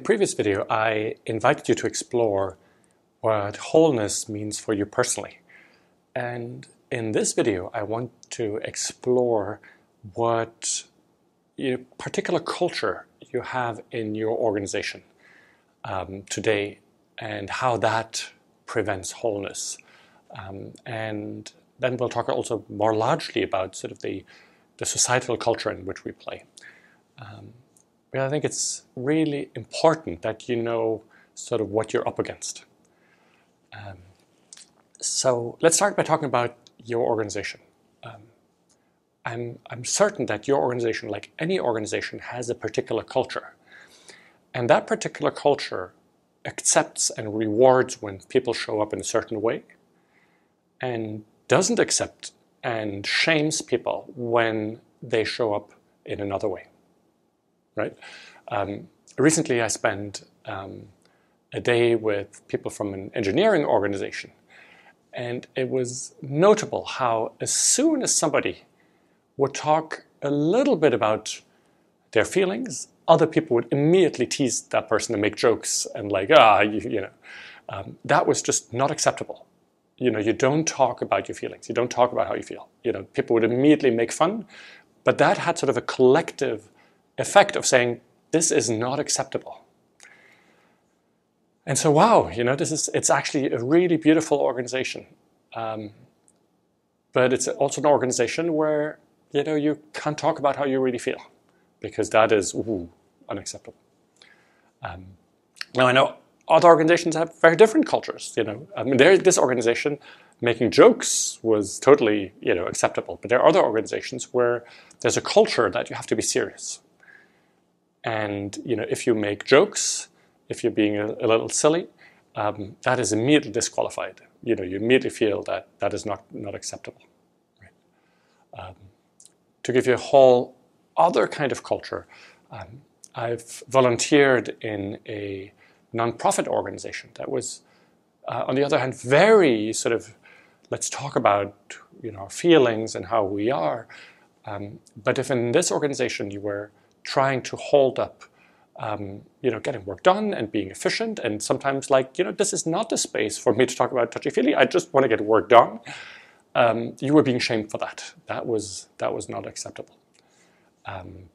the previous video, I invited you to explore what wholeness means for you personally. And in this video, I want to explore what particular culture you have in your organization um, today and how that prevents wholeness. Um, and then we'll talk also more largely about sort of the, the societal culture in which we play. Um, I think it's really important that you know sort of what you're up against. Um, so let's start by talking about your organization. Um, I'm, I'm certain that your organization, like any organization, has a particular culture. And that particular culture accepts and rewards when people show up in a certain way and doesn't accept and shames people when they show up in another way. Right? Um, recently, I spent um, a day with people from an engineering organization, and it was notable how, as soon as somebody would talk a little bit about their feelings, other people would immediately tease that person and make jokes and like, ah, you, you know, um, that was just not acceptable. You know, you don't talk about your feelings. You don't talk about how you feel. You know, people would immediately make fun, but that had sort of a collective effect of saying, this is not acceptable. And so, wow, you know, this is, it's actually a really beautiful organization. Um, but it's also an organization where, you know, you can't talk about how you really feel because that is ooh, unacceptable. Um, now, I know other organizations have very different cultures. You know, I mean, there, this organization making jokes was totally, you know, acceptable. But there are other organizations where there's a culture that you have to be serious. And you know, if you make jokes, if you're being a, a little silly, um, that is immediately disqualified. You know, you immediately feel that that is not, not acceptable. Right? Um, to give you a whole other kind of culture, um, I've volunteered in a nonprofit organization that was, uh, on the other hand, very sort of let's talk about you know our feelings and how we are. Um, but if in this organization you were trying to hold up um, you know, getting work done and being efficient. And sometimes, like, you know, this is not the space for me to talk about touchy feely. I just want to get work done. Um, you were being shamed for that. That was that was not acceptable. Um,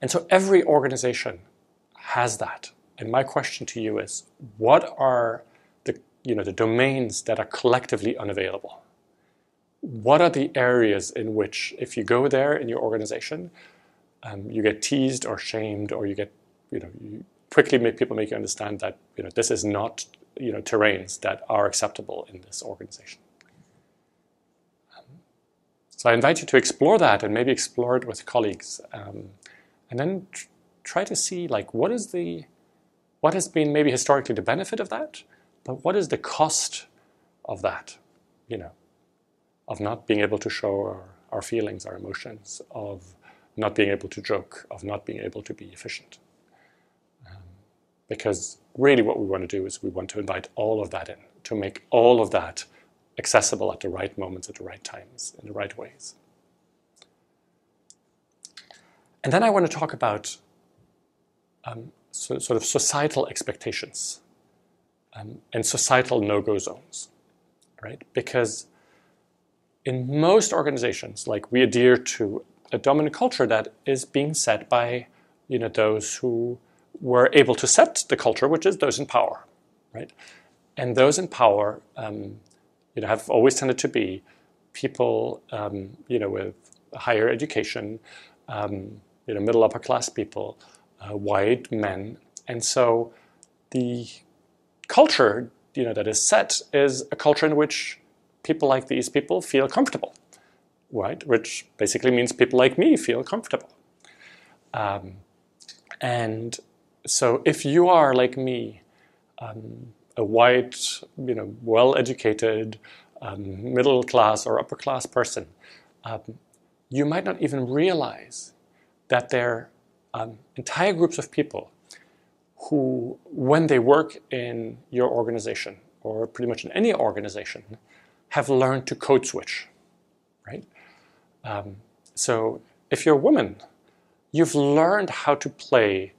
and so every organization has that. And my question to you is, what are the you know the domains that are collectively unavailable? What are the areas in which, if you go there in your organization, um, you get teased or shamed, or you get, you know, you quickly make people make you understand that you know this is not you know terrains that are acceptable in this organization. Um, so I invite you to explore that and maybe explore it with colleagues, um, and then tr- try to see like what is the what has been maybe historically the benefit of that, but what is the cost of that, you know, of not being able to show our, our feelings, our emotions, of not being able to joke, of not being able to be efficient. Um, because really what we want to do is we want to invite all of that in, to make all of that accessible at the right moments, at the right times, in the right ways. And then I want to talk about um, so, sort of societal expectations um, and societal no-go zones, right? Because in most organizations, like we adhere to a dominant culture that is being set by you know those who were able to set the culture, which is those in power, right? And those in power, um, you know, have always tended to be people, um, you know, with higher education, um, you know, middle upper class people, uh, white men, and so the culture, you know, that is set is a culture in which people like these people feel comfortable right? Which basically means people like me feel comfortable. Um, and so if you are like me, um, a white, you know, well-educated, um, middle class or upper class person, um, you might not even realize that there are um, entire groups of people who, when they work in your organization or pretty much in any organization, have learned to code switch, right? Um, so if you're a woman, you've learned how to play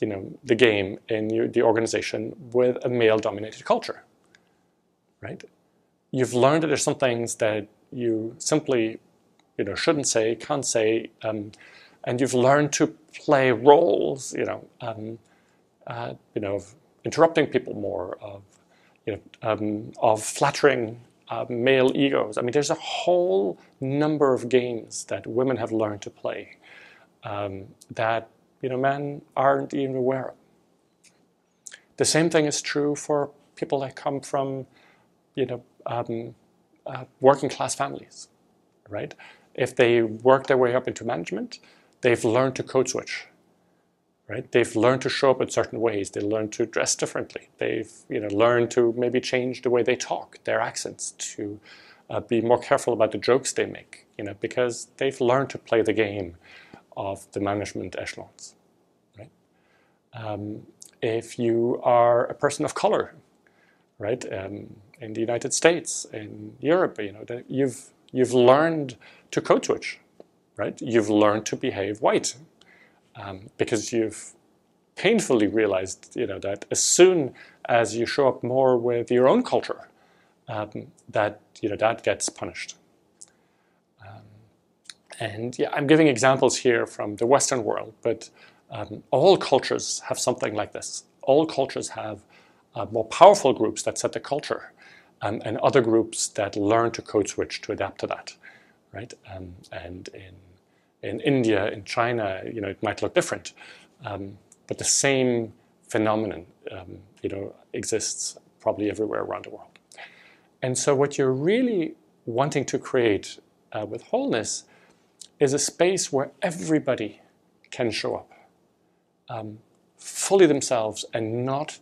you know, the game in your, the organization with a male-dominated culture, right? You've learned that there's some things that you simply, you know, shouldn't say, can't say, um, and you've learned to play roles, you know, um, uh, you know, of interrupting people more, of, you know, um, of flattering uh, male egos. I mean, there's a whole number of games that women have learned to play um, that you know men aren't even aware of. The same thing is true for people that come from you know um, uh, working class families, right? If they work their way up into management, they've learned to code switch. Right? They've learned to show up in certain ways. They learn to dress differently. They've you know learned to maybe change the way they talk, their accents, to uh, be more careful about the jokes they make. You know, because they've learned to play the game of the management echelons. Right? Um, if you are a person of color, right, um, in the United States, in Europe, you know, you've you've learned to code switch, right? You've learned to behave white um, because you've painfully realized, you know, that as soon as you show up more with your own culture, um, that you know that gets punished. Um, and yeah, I'm giving examples here from the Western world, but um, all cultures have something like this. All cultures have uh, more powerful groups that set the culture, um, and other groups that learn to code switch to adapt to that, right? Um, and in in India, in China, you know, it might look different, um, but the same phenomenon, um, you know, exists probably everywhere around the world. And so, what you're really wanting to create uh, with wholeness is a space where everybody can show up um, fully themselves and not,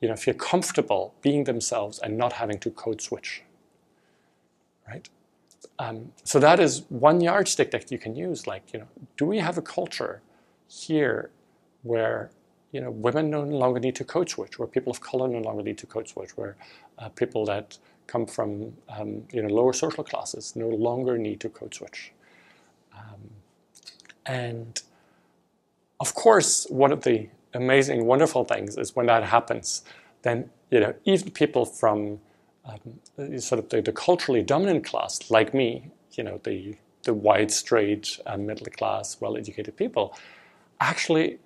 you know, feel comfortable being themselves and not having to code switch. Right? Um, so that is one yardstick that you can use. Like, you know, do we have a culture here where you know women no longer need to code switch, where people of color no longer need to code switch, where uh, people that come from um, you know lower social classes no longer need to code switch. Um, and of course, one of the amazing, wonderful things is when that happens, then you know even people from um, sort of the, the, culturally dominant class, like me, you know, the the white, straight, uh, middle class, well-educated people, actually,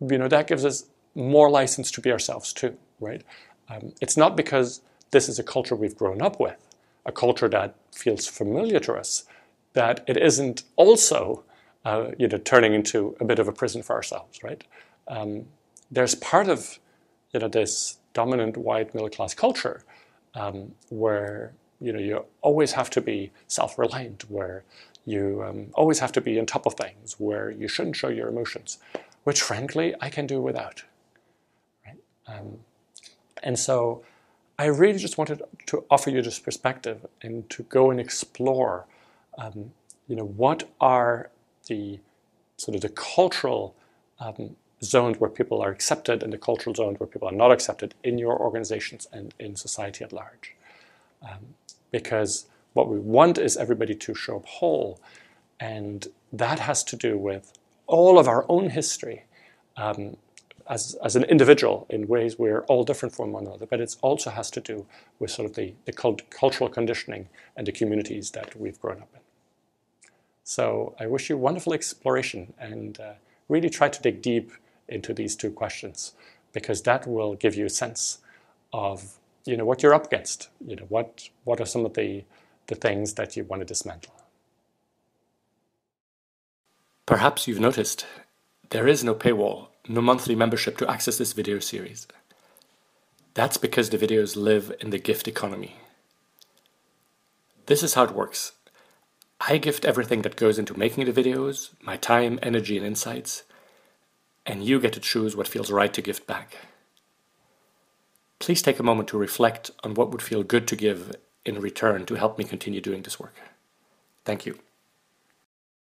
you know, that gives us more license to be ourselves too, right? Um, it's not because this is a culture we've grown up with, a culture that feels familiar to us, that it isn't also, uh, you know, turning into a bit of a prison for ourselves, right? Um, there's part of, you know, this dominant white middle class culture um, where you know you always have to be self-reliant, where you um, always have to be on top of things, where you shouldn't show your emotions, which frankly I can do without. Right? Um, and so I really just wanted to offer you this perspective and to go and explore, um, you know, what are the sort of the cultural um, zones where people are accepted and the cultural zones where people are not accepted in your organizations and in society at large. Um, because what we want is everybody to show up whole, and that has to do with all of our own history um, as, as an individual in ways we're all different from one another, but it also has to do with sort of the, the cult- cultural conditioning and the communities that we've grown up in. So I wish you wonderful exploration and uh, really try to dig deep into these two questions because that will give you a sense of you know what you're up against you know what what are some of the the things that you want to dismantle. Perhaps you've noticed there is no paywall no monthly membership to access this video series. That's because the videos live in the gift economy. This is how it works. I gift everything that goes into making the videos my time energy and insights and you get to choose what feels right to give back. Please take a moment to reflect on what would feel good to give in return to help me continue doing this work. Thank you.